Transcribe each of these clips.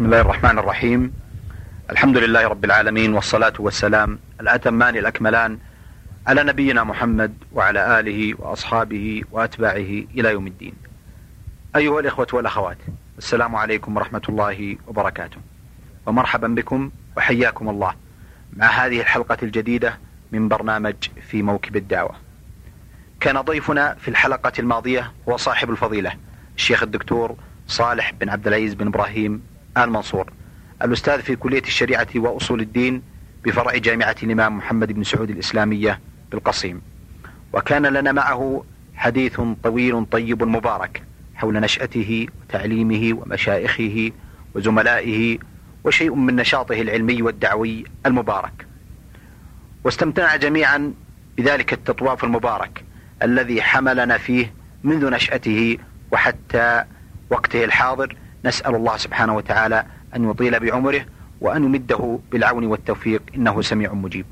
بسم الله الرحمن الرحيم. الحمد لله رب العالمين والصلاة والسلام الأتمان الأكملان على نبينا محمد وعلى آله وأصحابه وأتباعه إلى يوم الدين. أيها الإخوة والأخوات السلام عليكم ورحمة الله وبركاته. ومرحبا بكم وحياكم الله مع هذه الحلقة الجديدة من برنامج في موكب الدعوة. كان ضيفنا في الحلقة الماضية هو صاحب الفضيلة الشيخ الدكتور صالح بن عبد العزيز بن إبراهيم آل منصور الأستاذ في كلية الشريعة وأصول الدين بفرع جامعة الإمام محمد بن سعود الإسلامية بالقصيم. وكان لنا معه حديث طويل طيب مبارك حول نشأته وتعليمه ومشايخه وزملائه وشيء من نشاطه العلمي والدعوي المبارك. واستمتعنا جميعا بذلك التطواف المبارك الذي حملنا فيه منذ نشأته وحتى وقته الحاضر نسأل الله سبحانه وتعالى أن يطيل بعمره وأن يمده بالعون والتوفيق إنه سميع مجيب.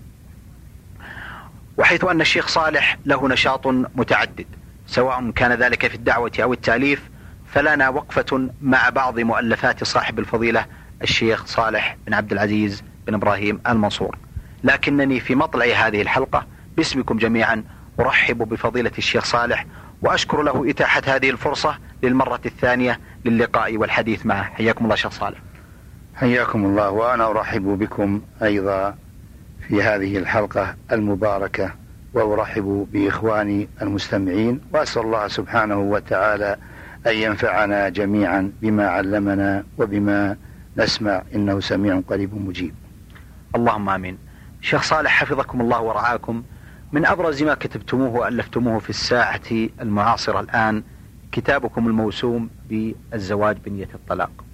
وحيث أن الشيخ صالح له نشاط متعدد سواء كان ذلك في الدعوة أو التأليف فلنا وقفة مع بعض مؤلفات صاحب الفضيلة الشيخ صالح بن عبد العزيز بن إبراهيم المنصور. لكنني في مطلع هذه الحلقة باسمكم جميعا أرحب بفضيلة الشيخ صالح وأشكر له إتاحة هذه الفرصة للمرة الثانية للقاء والحديث معه. حياكم الله شيخ صالح. حياكم الله وأنا أرحب بكم أيضا في هذه الحلقة المباركة وأرحب بإخواني المستمعين وأسأل الله سبحانه وتعالى أن ينفعنا جميعا بما علمنا وبما نسمع. إنه سميع قريب مجيب. اللهم آمين. شيخ صالح حفظكم الله ورعاكم. من أبرز ما كتبتموه وألفتموه في الساعة المعاصرة الآن كتابكم الموسوم بالزواج بنية الطلاق.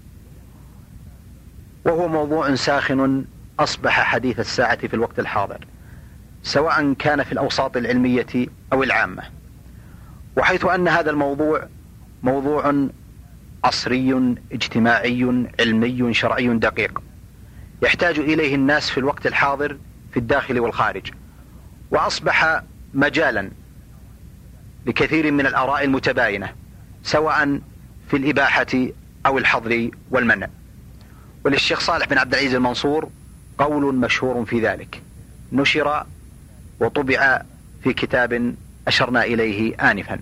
وهو موضوع ساخن أصبح حديث الساعة في الوقت الحاضر سواء كان في الأوساط العلمية أو العامة. وحيث أن هذا الموضوع موضوع عصري اجتماعي علمي شرعي دقيق. يحتاج إليه الناس في الوقت الحاضر في الداخل والخارج. وأصبح مجالا لكثير من الآراء المتباينة. سواء في الإباحة أو الحظر والمنع. وللشيخ صالح بن عبد العزيز المنصور قول مشهور في ذلك. نشر وطبع في كتاب أشرنا إليه آنفا.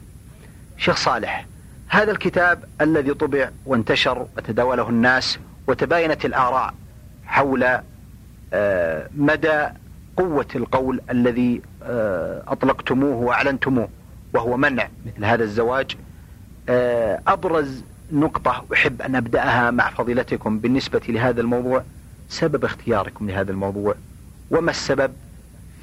شيخ صالح هذا الكتاب الذي طبع وانتشر وتداوله الناس وتباينت الآراء حول آه، مدى قوة القول الذي آه، أطلقتموه وأعلنتموه وهو منع. مثل هذا الزواج أبرز نقطة أحب أن أبدأها مع فضيلتكم بالنسبة لهذا الموضوع سبب اختياركم لهذا الموضوع وما السبب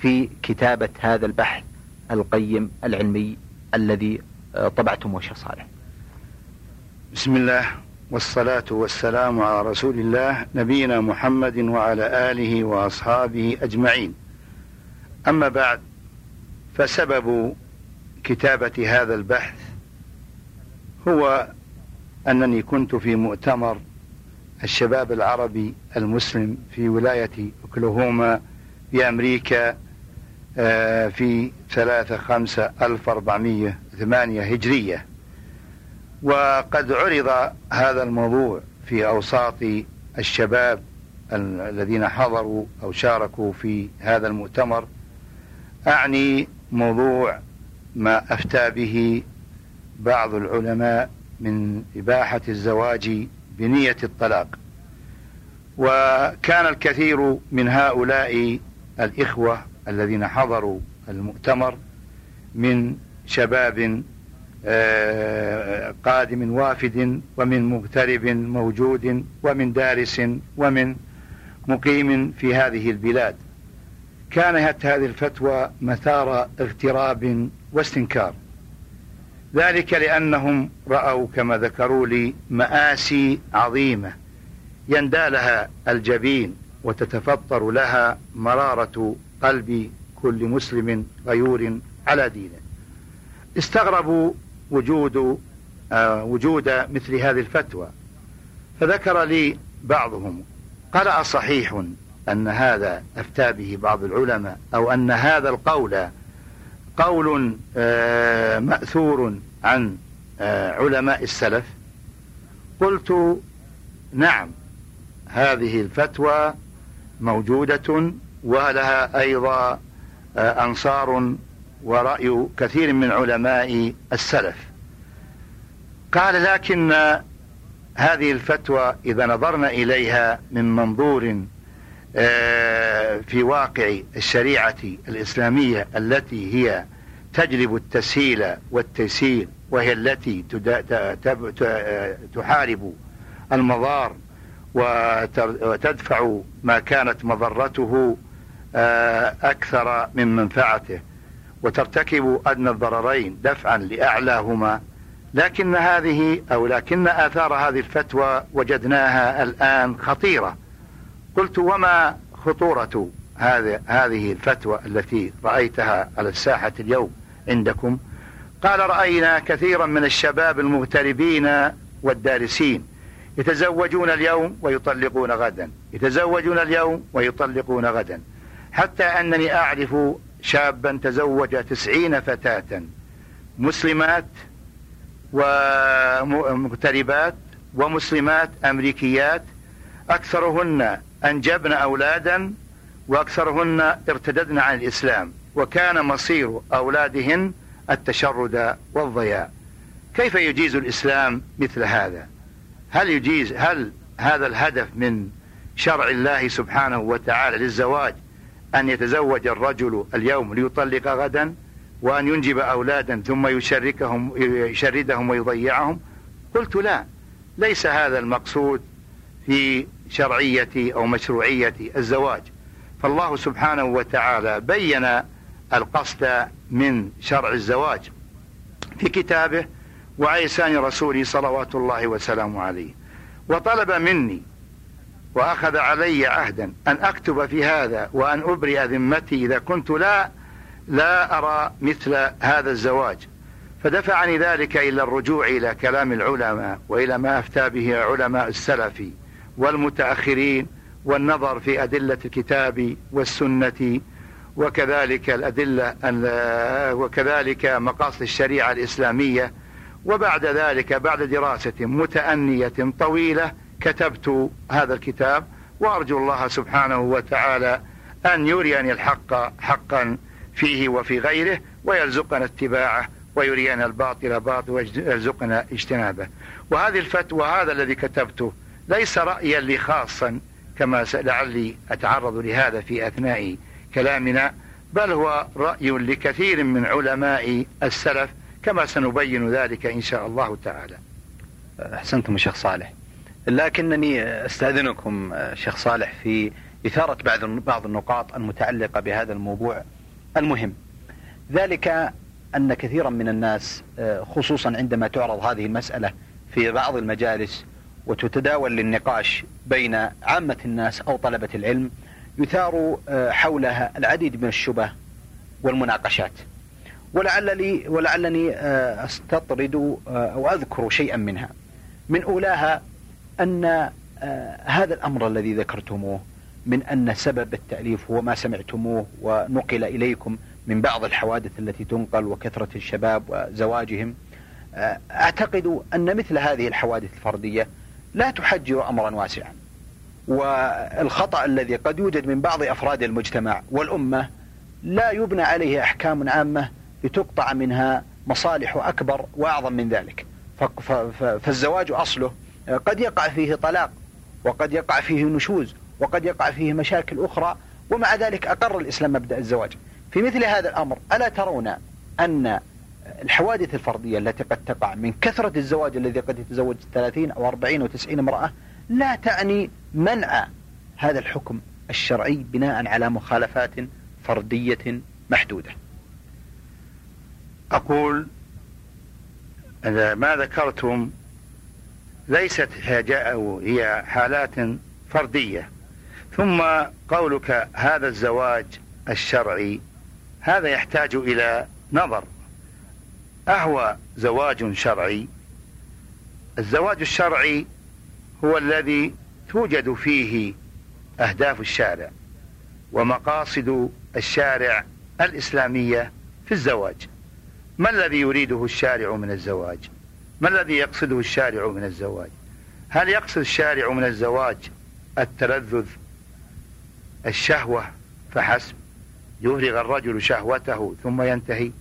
في كتابة هذا البحث القيم العلمي الذي آه، طبعتم شيخ صالح؟ بسم الله والصلاة والسلام على رسول الله نبينا محمد وعلى آله وأصحابه أجمعين. أما بعد فسبب كتابة هذا البحث هو أنني كنت في مؤتمر الشباب العربي المسلم في ولاية أوكلاهوما في أمريكا آه، في ثلاثة خمسة ألف أربعمية ثمانية هجرية. وقد عرض هذا الموضوع في أوساط الشباب الذين حضروا أو شاركوا في هذا المؤتمر. أعني موضوع ما أفتى به بعض العلماء من إباحة الزواج بنية الطلاق. وكان الكثير من هؤلاء الإخوة الذين حضروا المؤتمر من شباب آه، قادم وافد ومن مغترب موجود ومن دارس ومن مقيم في هذه البلاد. كانت هذه الفتوى مثار اغتراب واستنكار. ذلك لأنهم رأوا كما ذكروا لي مآسي عظيمة يندى لها الجبين وتتفطر لها مرارة قلب كل مسلم غيور على دينه. استغربوا وجود آه وجود مثل هذه الفتوى. فذكر لي بعضهم. قال أصحيح أن هذا أفتى به بعض العلماء أو أن هذا القول قول آه مأثور عن آه علماء السلف. قلت نعم هذه الفتوى موجودة ولها أيضا آه، أنصار ورأي كثير من علماء السلف. قال لكن هذه الفتوى إذا نظرنا إليها من منظور في واقع الشريعة الإسلامية التي هي تجلب التسهيل والتيسير وهي التي تحارب المضار وتدفع ما كانت مضرته آه، أكثر من منفعته. وترتكب أدنى الضررين دفعا لأعلاهما. لكن هذه أو لكن آثار هذه الفتوى وجدناها الآن خطيرة. قلت وما خطورة هذه هذه الفتوى التي رأيتها على الساحة اليوم عندكم؟ قال رأينا كثيرا من الشباب المغتربين والدارسين يتزوجون اليوم ويطلقون غدا. يتزوجون اليوم ويطلقون غدا. حتى أنني أعرف شابا تزوج تسعين فتاة. مسلمات ومغتربات ومسلمات أمريكيات أكثرهن أنجبن أولادا وأكثرهن ارتددن عن الإسلام وكان مصير أولادهن التشرد والضياع. كيف يجيز الإسلام مثل هذا؟ هل يجيز هل هذا الهدف من شرع الله سبحانه وتعالى للزواج أن يتزوج الرجل اليوم ليطلق غدا وأن ينجب أولادا ثم يشركهم يشردهم ويضيعهم؟ قلت لا ليس هذا المقصود في شرعية أو مشروعية الزواج. فالله سبحانه وتعالى بين القصد من شرع الزواج في كتابه وعيسان رسوله صلوات الله وسلامه عليه. وطلب مني وأخذ علي عهدا أن أكتب في هذا وأن أبرئ ذمتي إذا كنت لا لا أرى مثل هذا الزواج. فدفعني ذلك إلى الرجوع إلى كلام العلماء وإلى ما أفتى به علماء السلف. والمتأخرين والنظر في أدلة الكتاب والسنة وكذلك الأدلة وكذلك مقاصد الشريعة الإسلامية وبعد ذلك بعد دراسة متأنية طويلة كتبت هذا الكتاب وأرجو الله سبحانه وتعالى أن يريني الحق حقا فيه وفي غيره ويرزقنا اتباعه ويرينا الباطل باطل ويرزقنا اجتنابه. وهذه الفتوى هذا الذي كتبته ليس رأيا لي خاصا كما لعلي أتعرض لهذا في أثناء كلامنا بل هو رأي لكثير من علماء السلف كما سنبين ذلك إن شاء الله تعالى أحسنتم شيخ صالح لكنني أستأذنكم شيخ صالح في إثارة بعض بعض النقاط المتعلقة بهذا الموضوع المهم. ذلك أن كثيرا من الناس خصوصا عندما تعرض هذه المسألة في بعض المجالس وتتداول للنقاش بين عامة الناس أو طلبة العلم يثار حولها العديد من الشبه والمناقشات. ولعلني ولعلني أستطرد أو أذكر شيئا منها. من أولاها آه، هذا الأمر الذي ذكرتموه من أن سبب التأليف هو ما سمعتموه ونقل إليكم من بعض الحوادث التي تنقل وكثرة الشباب وزواجهم آه، أعتقد أن مثل هذه الحوادث الفردية لا تحجر أمرا واسعا. والخطأ الذي قد يوجد من بعض أفراد المجتمع والأمة لا يبنى عليه أحكام عامة لتقطع منها مصالح أكبر وأعظم من ذلك. فالزواج أصله قد يقع فيه طلاق وقد يقع فيه نشوز وقد يقع فيه مشاكل أخرى ومع ذلك أقر الإسلام مبدأ الزواج. في مثل هذا الأمر ألا ترون أن الحوادث الفردية التي قد تقع من كثرة الزواج الذي قد يتزوج 30 أو 40 أو 90 امرأة لا تعني منع هذا الحكم الشرعي بناء على مخالفات فردية محدودة. أقول ما ذكرتم ليست هي حالات فردية. ثم قولك هذا الزواج الشرعي هذا يحتاج إلى نظر. أهو زواج شرعي. الزواج الشرعي هو الذي توجد فيه أهداف الشارع ومقاصد الشارع الإسلامية في الزواج. ما الذي يريده الشارع من الزواج؟ ما الذي يقصده الشارع من الزواج؟ هل يقصد الشارع من الزواج التلذذ الشهوة؟ فحسب. يفرغ الرجل شهوته ثم ينتهي.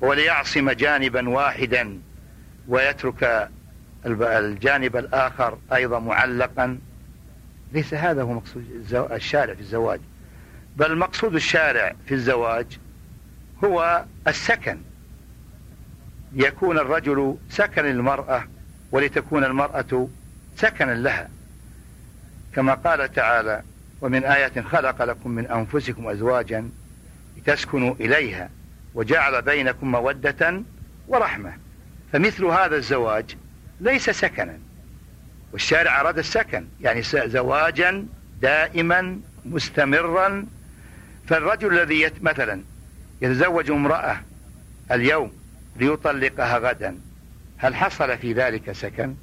وليعصم جانبا واحدا ويترك الجانب الآخر أيضا معلقا. ليس هذا هو مقصود الشارع في الزواج. بل مقصود الشارع في الزواج هو السكن. يكون الرجل سكن للمرأة ولتكون المرأة سكنا لها. كما قال تعالى ومن آية خلق لكم من أنفسكم أزواجا لتسكنوا إليها وجعل بينكم مودة ورحمة. فمثل هذا الزواج ليس سكنا. والشارع أراد السكن يعني زواجا دائما مستمرا. فالرجل الذي مثلا يتزوج امرأة اليوم ليطلقها غدا هل حصل في ذلك سكن؟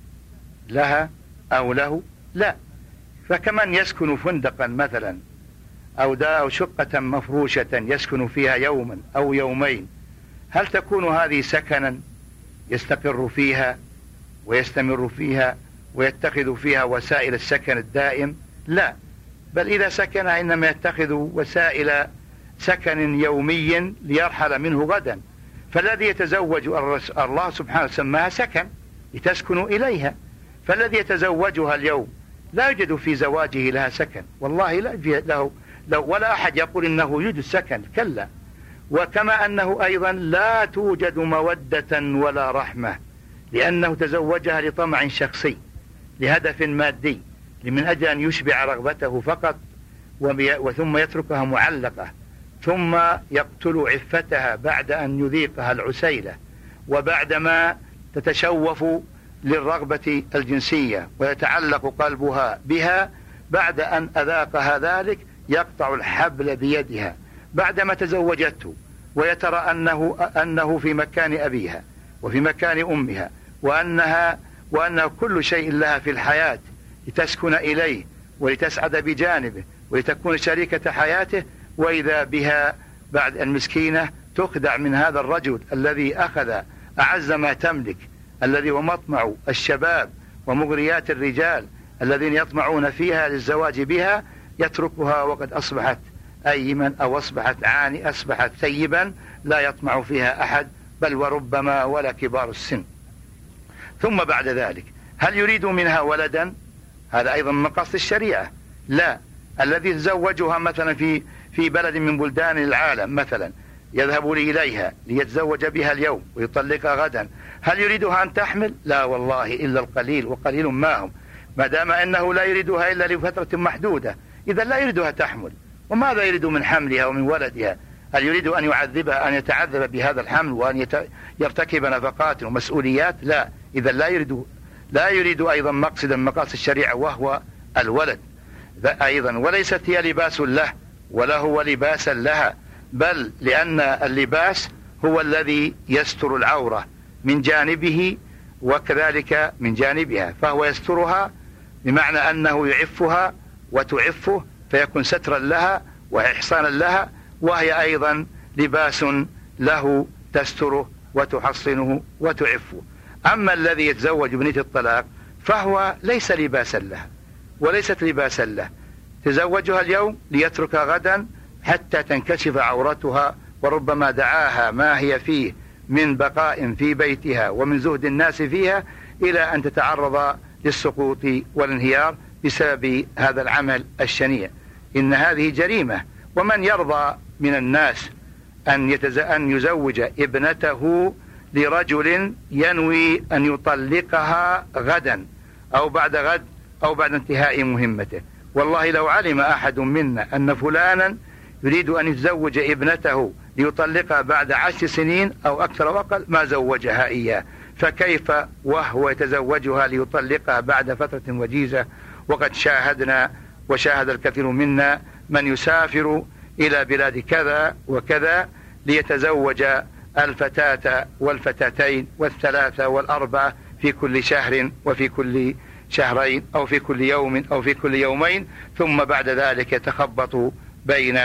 لها أو له؟ لا. فكمن يسكن فندقا مثلا؟ أو دا أو شقة مفروشة يسكن فيها يوما أو يومين. هل تكون هذه سكنا يستقر فيها ويستمر فيها ويتخذ فيها وسائل السكن الدائم؟ لا بل إذا سكن إنما يتخذ وسائل سكن يومي ليرحل منه غدا. فالذي يتزوج الله سبحانه سماها سكن لتسكنوا إليها. فالذي يتزوجها اليوم لا يوجد في زواجه لها سكن. والله لا له لو ولا أحد يقول إنه يوجد سكن كلا. وكما أنه أيضا لا توجد مودة ولا رحمة لأنه تزوجها لطمع شخصي لهدف مادي من أجل أن يشبع رغبته فقط وثم يتركها معلقة ثم يقتل عفتها بعد أن يذيقها العسيلة وبعدما تتشوف للرغبة الجنسية ويتعلق قلبها بها بعد أن أذاقها ذلك يقطع الحبل بيدها بعدما تزوجته ويترى أنه, أنه في مكان أبيها وفي مكان أمها وأنها وأن كل شيء لها في الحياة لتسكن إليه ولتسعد بجانبه ولتكون شريكة حياته وإذا بها بعد المسكينة تخدع من هذا الرجل الذي أخذ أعز ما تملك الذي هو مطمع الشباب ومغريات الرجال الذين يطمعون فيها للزواج بها يتركها وقد أصبحت أيما أو أصبحت عاني أصبحت ثيبا لا يطمع فيها أحد بل وربما ولا كبار السن. ثم بعد ذلك هل يريد منها ولدا؟ هذا أيضا من مقاصد الشريعة. لا الذي يتزوجها مثلا في في بلد من بلدان العالم مثلا يذهب لي إليها ليتزوج بها اليوم ويطلقها غدا. هل يريدها أن تحمل؟ لا والله إلا القليل وقليل ما هم. ما دام أنه لا يريدها إلا لفترة محدودة. إذا لا يريدها تحمل. وماذا يريد من حملها ومن ولدها؟ هل يريد أن يعذبها أن يتعذب بهذا الحمل وأن يرتكب نفقات ومسؤوليات؟ لا. إذا لا يريد لا يريد أيضا مقصدا مقاصد الشريعة وهو الولد. أيضا وليست هي لباس له ولا هو لباسا لها بل لأن اللباس هو الذي يستر العورة من جانبه وكذلك من جانبها فهو يسترها بمعنى أنه يعفها وتعفه فيكون سترا لها وإحصانا لها وهي أيضا لباس له تستره وتحصنه وتعفه. أما الذي يتزوج بنية الطلاق فهو ليس لباسا له وليست لباسا له. تزوجها اليوم ليتركها غدا حتى تنكشف عورتها وربما دعاها ما هي فيه من بقاء في بيتها ومن زهد الناس فيها إلى أن تتعرض للسقوط والانهيار. بسبب هذا العمل الشنيع. إن هذه جريمة ومن يرضى من الناس أن, يتز... أن يزوج ابنته لرجل ينوي أن يطلقها غدا أو بعد غد أو بعد انتهاء مهمته. والله لو علم أحد منا أن فلانا يريد أن يتزوج ابنته ليطلقها بعد عشر سنين أو أكثر أو أقل ما زوجها إياه؟ فكيف وهو يتزوجها ليطلقها بعد فترة وجيزة وقد شاهدنا وشاهد الكثير منا من يسافر إلى بلاد كذا وكذا ليتزوج الفتاة والفتاتين والثلاثة والأربعة في كل شهر وفي كل شهرين أو في كل يوم أو في كل يومين ثم بعد ذلك يتخبط بين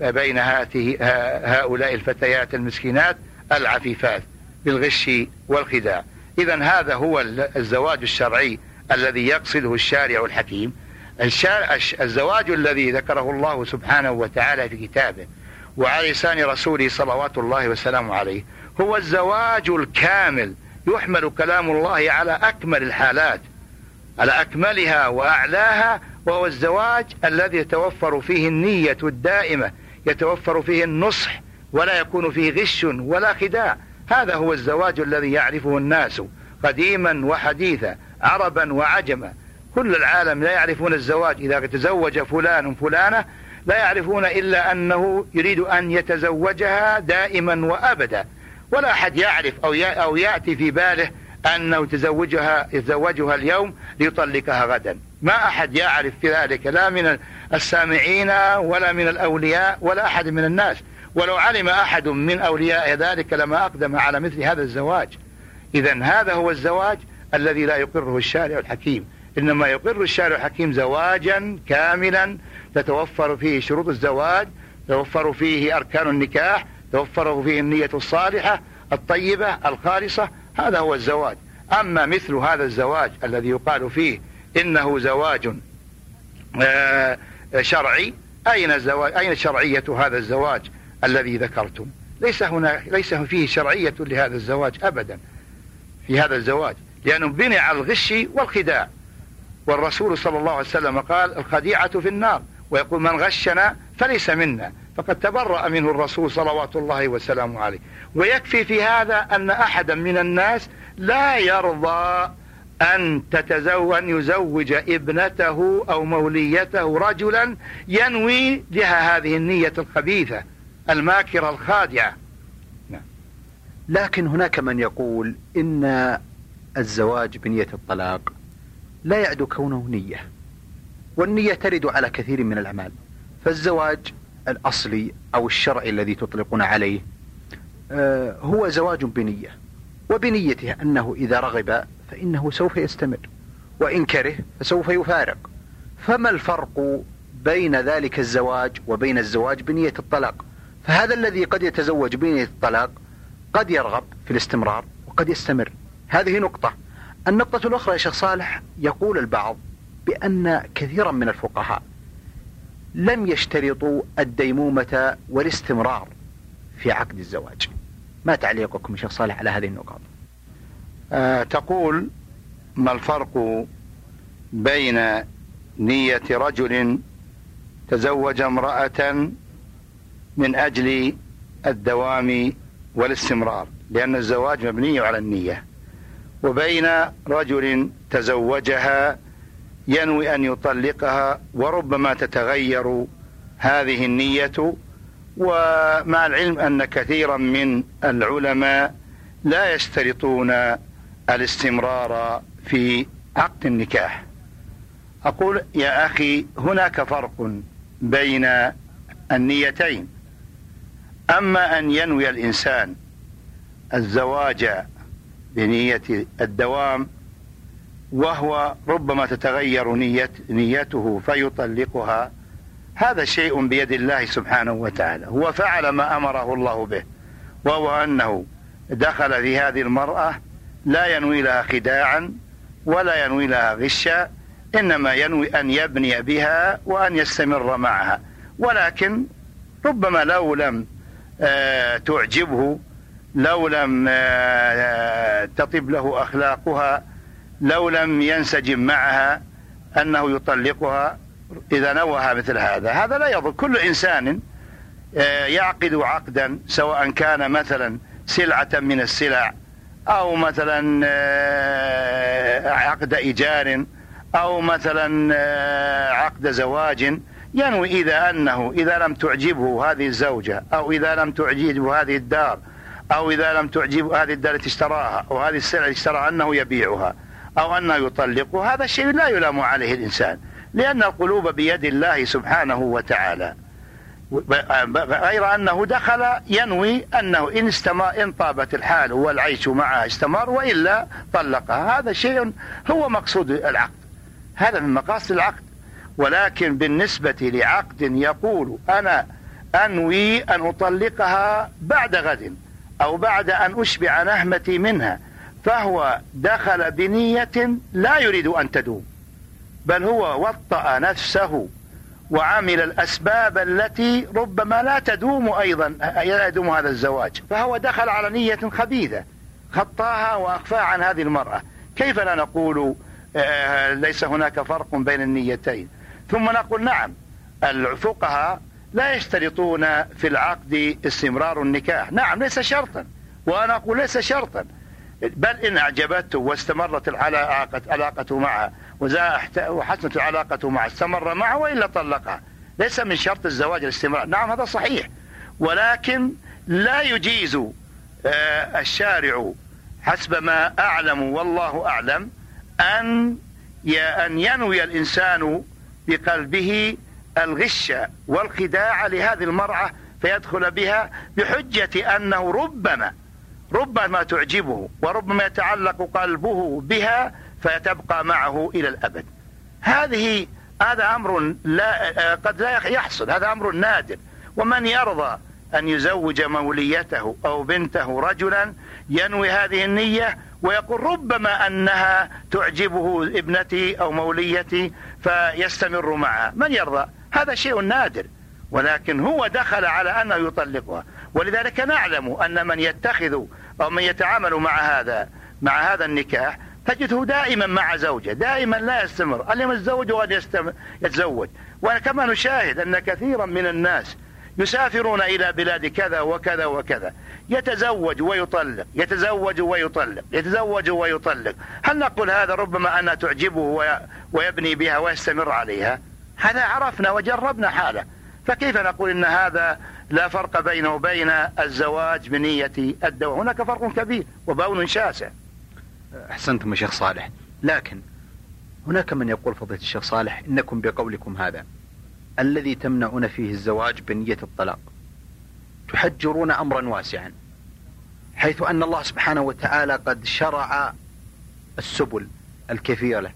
بين هؤلاء الفتيات المسكينات العفيفات بالغش والخداع. إذا هذا هو الزواج الشرعي الذي يقصده الشارع الحكيم الزواج الذي ذكره الله سبحانه وتعالى في كتابه وعلى لسان رسوله صلوات الله وسلامه عليه هو الزواج الكامل يحمل كلام الله على أكمل الحالات على أكملها وأعلاها وهو الزواج الذي يتوفر فيه النية الدائمة يتوفر فيه النصح ولا يكون فيه غش ولا خداع هذا هو الزواج الذي يعرفه الناس قديما وحديثا. عربا وعجما. كل العالم لا يعرفون الزواج. إذا تزوج فلان فلانة لا يعرفون إلا أنه يريد أن يتزوجها دائما وأبدا. ولا أحد يعرف أو أو يأتي في باله أنه تزوجها يتزوجها اليوم ليطلقها غدا. ما أحد يعرف في ذلك. لا من السامعين ولا من الأولياء ولا أحد من الناس. ولو علم أحد من أولياء ذلك لما أقدم على مثل هذا الزواج. إذا هذا هو الزواج. الذي لا يقره الشارع الحكيم. إنما يقر الشارع الحكيم زواجا كاملا. تتوفر فيه شروط الزواج توفر فيه أركان النكاح توفر فيه النية الصالحة الطيبة الخالصة. هذا هو الزواج. أما مثل هذا الزواج الذي يقال فيه إنه زواج آه، شرعي أين الزواج؟ أين شرعية هذا الزواج الذي ذكرتم؟ ليس هنا ليس فيه شرعية لهذا الزواج أبدا. في هذا الزواج. لأنه بني على الغش والخداع. والرسول صلى الله عليه وسلم قال الخديعة في النار. ويقول من غشنا فليس منا. فقد تبرأ منه الرسول صلوات الله وسلامه عليه. ويكفي في هذا أن أحدا من الناس لا يرضى أن تتزوج يزوج ابنته أو موليته رجلا ينوي لها هذه النية الخبيثة الماكرة الخادعة. نعم. لكن هناك من يقول إن الزواج بنية الطلاق لا يعد كونه نية والنية ترد على كثير من الأعمال فالزواج الأصلي أو الشرعي الذي تطلقون عليه آه، هو زواج بنية وبنيته أنه إذا رغب فإنه سوف يستمر وإن كره فسوف يفارق. فما الفرق بين ذلك الزواج وبين الزواج بنية الطلاق؟ فهذا الذي قد يتزوج بنية الطلاق قد يرغب في الاستمرار وقد يستمر. هذه نقطة. النقطة الأخرى يا شيخ صالح يقول البعض بأن كثيرا من الفقهاء لم يشترطوا الديمومة والاستمرار في عقد الزواج. ما تعليقكم شيخ صالح على هذه النقاط؟ آه تقول ما الفرق بين نية رجل تزوج امرأة من أجل الدوام والاستمرار؟ لأن الزواج مبني على النية. وبين رجل تزوجها ينوي أن يطلقها وربما تتغير هذه النية ومع العلم أن كثيرا من العلماء لا يشترطون الاستمرار في عقد النكاح. أقول يا أخي هناك فرق بين النيتين. أما أن ينوي الإنسان الزواج بنية الدوام وهو ربما تتغير نية نيته فيطلقها. هذا شيء بيد الله سبحانه وتعالى. هو فعل ما أمره الله به وهو أنه دخل في هذه المرأة لا ينوي لها خداعا ولا ينوي لها غشا إنما ينوي أن يبني بها وأن يستمر معها. ولكن ربما لو لم آه، تعجبه لو لم آه، تطب له أخلاقها لو لم ينسجم معها أنه يطلقها إذا نوها مثل هذا. هذا لا يضر. كل إنسان آه، يعقد عقدا سواء كان مثلا سلعة من السلع أو مثلا آه، عقد إيجار أو مثلا آه، عقد زواج. ينوي إذا أنه إذا لم تعجبه هذه الزوجة أو إذا لم تعجبه هذه الدار أو إذا لم تعجبه هذه الدار التي اشتراها أو هذه السلعة التي اشتراها أنه يبيعها أو أنه يطلقها هذا الشيء لا يلام عليه الإنسان لأن القلوب بيد الله سبحانه وتعالى. غير أنه دخل ينوي أنه إن, استمر إن طابت الحال والعيش معها استمر وإلا طلقها هذا شيء هو مقصود العقد. هذا من مقاصد العقد. ولكن بالنسبة لعقد يقول أنا أنوي أن أطلقها بعد غد. أو بعد أن أشبع نهمتي منها فهو دخل بنية لا يريد أن تدوم بل هو وطأ نفسه وعمل الأسباب التي ربما لا تدوم أيضا لا يدوم هذا الزواج. فهو دخل على نية خبيثة خطاها وأخفاها عن هذه المرأة. كيف لا نقول آه، ليس هناك فرق بين النيتين؟ ثم نقول نعم الفقهاء لا يشترطون في العقد استمرار النكاح. نعم ليس شرطا. وأنا أقول ليس شرطا. بل إن أعجبته واستمرت العلاقة علاقته معها. وحسنت العلاقة معه استمر معه وإلا طلقها. ليس من شرط الزواج الاستمرار. نعم هذا صحيح. ولكن لا يجيز آه، الشارع حسب ما أعلم والله أعلم أن أن ينوي الإنسان بقلبه الغش والخداع لهذه المرأة فيدخل بها بحجة أنه ربما ربما تعجبه وربما يتعلق قلبه بها فتبقى معه إلى الأبد. هذه هذا أمر لا قد لا يحصل هذا أمر نادر. ومن يرضى أن يزوج موليته أو بنته رجلا ينوي هذه النية ويقول ربما أنها تعجبه ابنتي أو موليتي فيستمر معها. من يرضى؟ هذا شيء نادر ولكن هو دخل على أنه يطلقها. ولذلك نعلم أن من يتخذ أو من يتعامل مع هذا مع هذا النكاح تجده دائما مع زوجة دائما لا يستمر. اليوم يتزوج وغد يتزوج. وكما نشاهد أن كثيرا من الناس يسافرون إلى بلاد كذا وكذا وكذا. يتزوج ويطلق يتزوج ويطلق يتزوج ويطلق. هل نقول هذا ربما أنها تعجبه ويبني بها ويستمر عليها؟ هذا عرفنا وجربنا حاله. فكيف نقول إن هذا لا فرق بينه وبين الزواج بنية الدواء؟ هناك فرق كبير وبون شاسع. أحسنتم يا شيخ صالح. لكن هناك من يقول فضيلة الشيخ صالح إنكم بقولكم هذا. الذي تمنعون فيه الزواج بنية الطلاق. تحجرون أمرا واسعا. حيث أن الله سبحانه وتعالى قد شرع السبل الكثيرة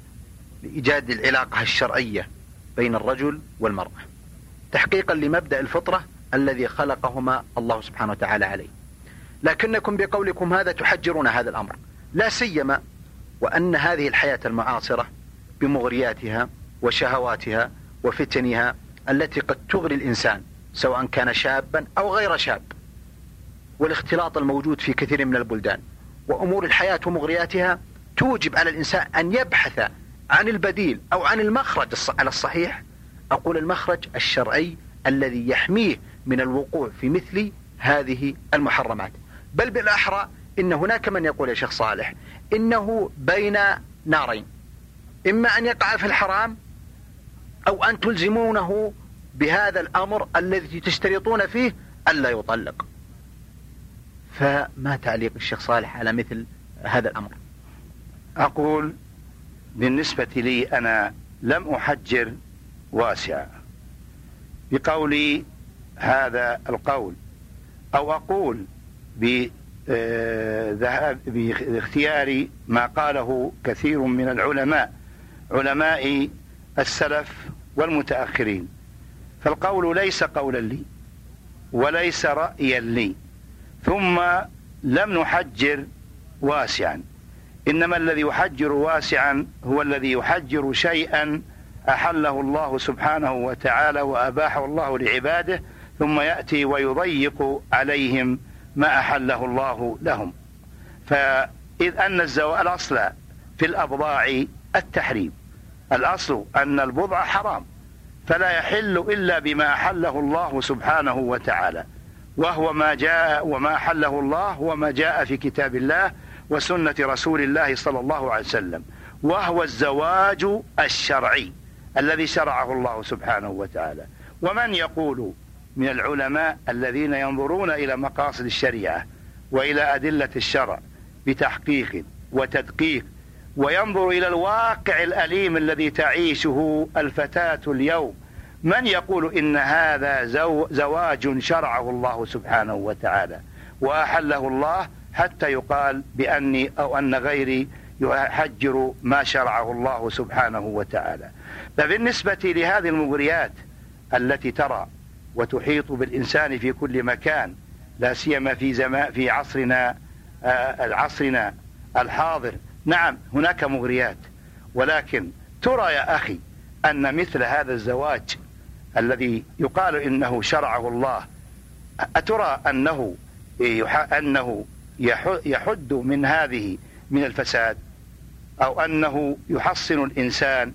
لإيجاد العلاقة الشرعية. بين الرجل والمرأة تحقيقا لمبدأ الفطرة الذي خلقهما الله سبحانه وتعالى عليه. لكنكم بقولكم هذا تحجرون هذا الأمر. لا سيما وأن هذه الحياة المعاصرة بمغرياتها وشهواتها وفتنها التي قد تغري الإنسان سواء كان شابا أو غير شاب والاختلاط الموجود في كثير من البلدان وأمور الحياة ومغرياتها توجب على الإنسان أن يبحث عن البديل أو عن المخرج على الصحيح أقول المخرج الشرعي الذي يحميه من الوقوع في مثل هذه المحرمات. بل بالأحرى إن هناك من يقول يا شيخ صالح إنه بين نارين. إما أن يقع في الحرام أو أن تلزمونه بهذا الأمر الذي تشترطون فيه ألا يطلق. فما تعليق الشيخ صالح على مثل هذا الأمر؟ أقول بالنسبة لي أنا لم أحجر واسعا بقولي هذا القول أو أقول بذهاب باختيار ما قاله كثير من العلماء علماء السلف والمتأخرين. فالقول ليس قولا لي وليس رأيا لي ثم لم نحجر واسعا. إنما الذي يحجر واسعا هو الذي يحجر شيئا أحله الله سبحانه وتعالى وأباحه الله لعباده ثم يأتي ويضيق عليهم ما أحله الله لهم. فإذ أن الزواج الأصل في الأبضاع التحريم. الأصل أن البضع حرام فلا يحل إلا بما أحله الله سبحانه وتعالى. وهو ما جاء وما أحله الله هو ما جاء في كتاب الله وسنة رسول الله صلى الله عليه وسلم وهو الزواج الشرعي الذي شرعه الله سبحانه وتعالى. ومن يقول من العلماء الذين ينظرون إلى مقاصد الشريعة وإلى أدلة الشرع بتحقيق وتدقيق وينظر إلى الواقع الأليم الذي تعيشه الفتاة اليوم من يقول إن هذا زو زواج شرعه الله سبحانه وتعالى وأحله الله حتى يقال بأني أو أن غيري يحجر ما شرعه الله سبحانه وتعالى. فبالنسبة لهذه المغريات التي ترى وتحيط بالإنسان في كل مكان لا سيما في زمان في عصرنا آه عصرنا الحاضر نعم هناك مغريات. ولكن ترى يا أخي أن مثل هذا الزواج الذي يقال إنه شرعه الله أترى أنه أنه يحد من هذه من الفساد أو أنه يحصن الإنسان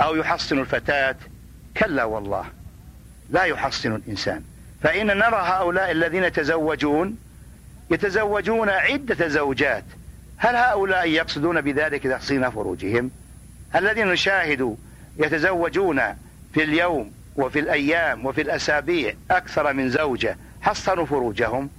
أو يحصن الفتاة كلا والله لا يحصن الإنسان. فإن نرى هؤلاء الذين يتزوجون يتزوجون عدة زوجات هل هؤلاء يقصدون بذلك تحصين فروجهم؟ الذين نشاهد يتزوجون في اليوم وفي الأيام وفي الأسابيع أكثر من زوجة حصنوا فروجهم؟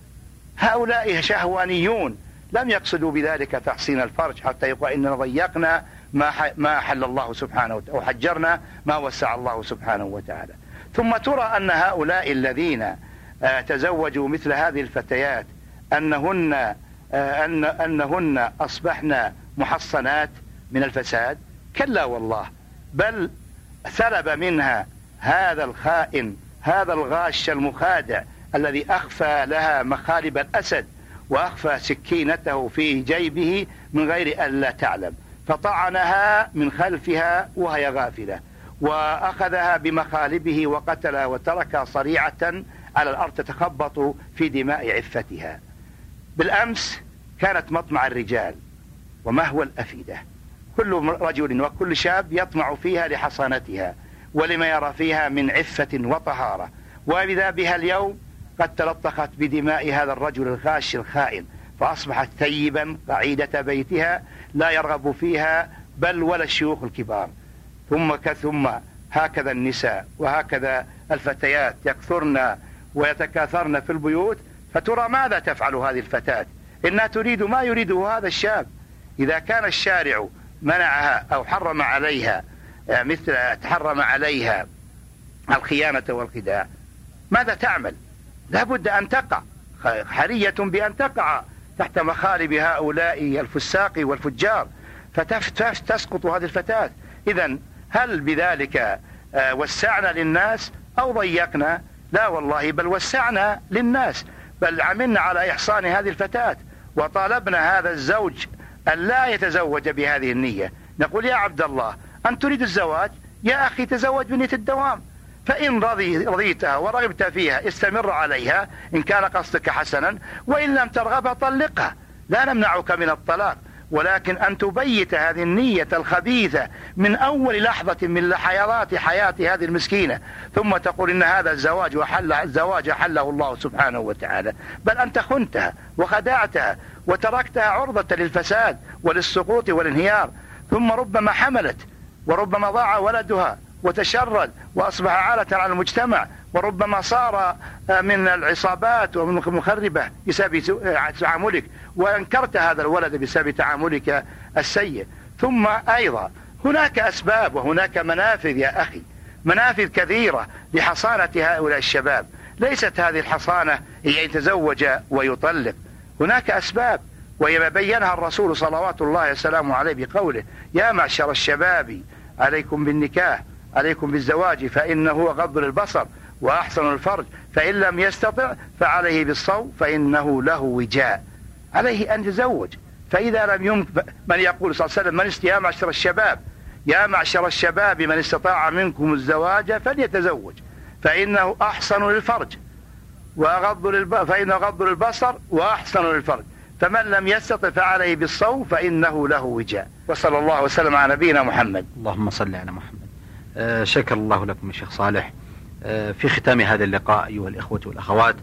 هؤلاء شهوانيون. لم يقصدوا بذلك تحصين الفرج حتى يقول إننا ضيقنا ما ما أحل الله سبحانه وتعالى وحجرنا ما وسع الله سبحانه وتعالى. ثم ترى أن هؤلاء الذين آه، تزوجوا مثل هذه الفتيات أنهن آه، أن أنهن أصبحن محصنات من الفساد؟ كلا والله. بل سلب منها هذا الخائن هذا الغاش المخادع الذي أخفى لها مخالب الأسد وأخفى سكينته في جيبه من غير أن لا تعلم. فطعنها من خلفها وهي غافلة وأخذها بمخالبه وقتلها وتركها صريعة على الأرض تتخبط في دماء عفتها. بالأمس كانت مطمع الرجال ومهوى الأفئدة. كل رجل وكل شاب يطمع فيها لحصانتها ولما يرى فيها من عفة وطهارة. وإذا بها اليوم قد تلطخت بدماء هذا الرجل الغاش الخائن فأصبحت ثيبا قعيدة بيتها لا يرغب فيها بل ولا الشيوخ الكبار. ثم ثم هكذا النساء وهكذا الفتيات يكثرن ويتكاثرن في البيوت فترى ماذا تفعل هذه الفتاة؟ إنها تريد ما يريده هذا الشاب. إذا كان الشارع منعها أو حرم عليها آه، مثل تحرم عليها الخيانة والخداع ماذا تعمل؟ لابد أن تقع. حرية بأن تقع تحت مخالب هؤلاء الفساق والفجار. فتسقط هذه الفتاة. إذا هل بذلك آه، وسعنا للناس أو ضيقنا؟ لا والله بل وسعنا للناس. بل عملنا على إحصان هذه الفتاة وطالبنا هذا الزوج أن لا يتزوج بهذه النية. نقول يا عبد الله أن تريد الزواج؟ يا أخي تزوج بنية الدوام. فإن رضي رضيتها ورغبت فيها استمر عليها إن كان قصدك حسنا وإن لم ترغب طلقها. لا نمنعك من الطلاق ولكن أن تبيت هذه النية الخبيثة من أول لحظة من لحظات حياة هذه المسكينة. ثم تقول إن هذا الزواج وحل الزواج حله الله سبحانه وتعالى. بل أنت خنتها وخدعتها وتركتها عرضة للفساد وللسقوط والانهيار. ثم ربما حملت وربما ضاع ولدها. وتشرد وأصبح عالة على المجتمع وربما صار آه، من العصابات ومن مخربة بسبب آه، تعاملك وأنكرت هذا الولد بسبب تعاملك السيء. ثم أيضا هناك أسباب وهناك منافذ يا أخي منافذ كثيرة لحصانة هؤلاء الشباب. ليست هذه الحصانة هي يتزوج ويطلق. هناك أسباب وهي بينها الرسول صلوات الله وسلامه عليه بقوله يا معشر الشباب عليكم بالنكاح. عليكم بالزواج فإنه غض للبصر وأحسن الفرج. فإن لم يستطع فعليه بالصوم فإنه له وجاء. عليه أن يتزوج. فإذا لم يمكن من يقول صلى الله عليه وسلم من يا معشر الشباب يا معشر الشباب من استطاع منكم الزواج فليتزوج. فإنه أحسن للفرج وأغض للب... فإنه غض للبصر وأحسن للفرج. فمن لم يستطع فعليه بالصوم فإنه له وجاء. وصلى الله وسلم على نبينا محمد. اللهم صل على محمد. شكر الله لكم يا شيخ صالح. آه في ختام هذا اللقاء أيها الإخوة والأخوات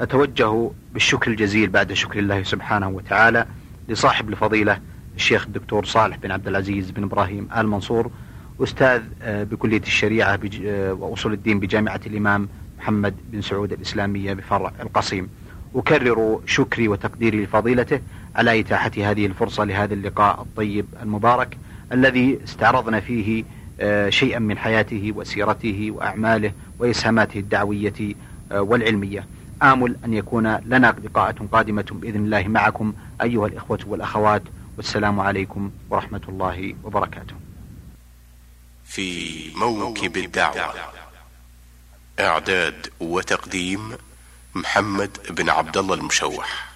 أتوجه بالشكر الجزيل بعد شكر الله سبحانه وتعالى لصاحب الفضيلة الشيخ الدكتور صالح بن عبد العزيز بن إبراهيم آل منصور أستاذ آه بكلية الشريعة آه، وأصول الدين بجامعة الإمام محمد بن سعود الإسلامية بفرع القصيم. أكرر شكري وتقديري لفضيلته على إتاحة هذه الفرصة لهذا اللقاء الطيب المبارك الذي استعرضنا فيه آه، شيئا من حياته وسيرته وأعماله وإسهاماته الدعوية آه، والعلمية. آمل أن يكون لنا لقاءة قادمة بإذن الله معكم أيها الإخوة والأخوات. والسلام عليكم ورحمة الله وبركاته. في موكب الدعوة إعداد وتقديم محمد بن عبد الله المشوح.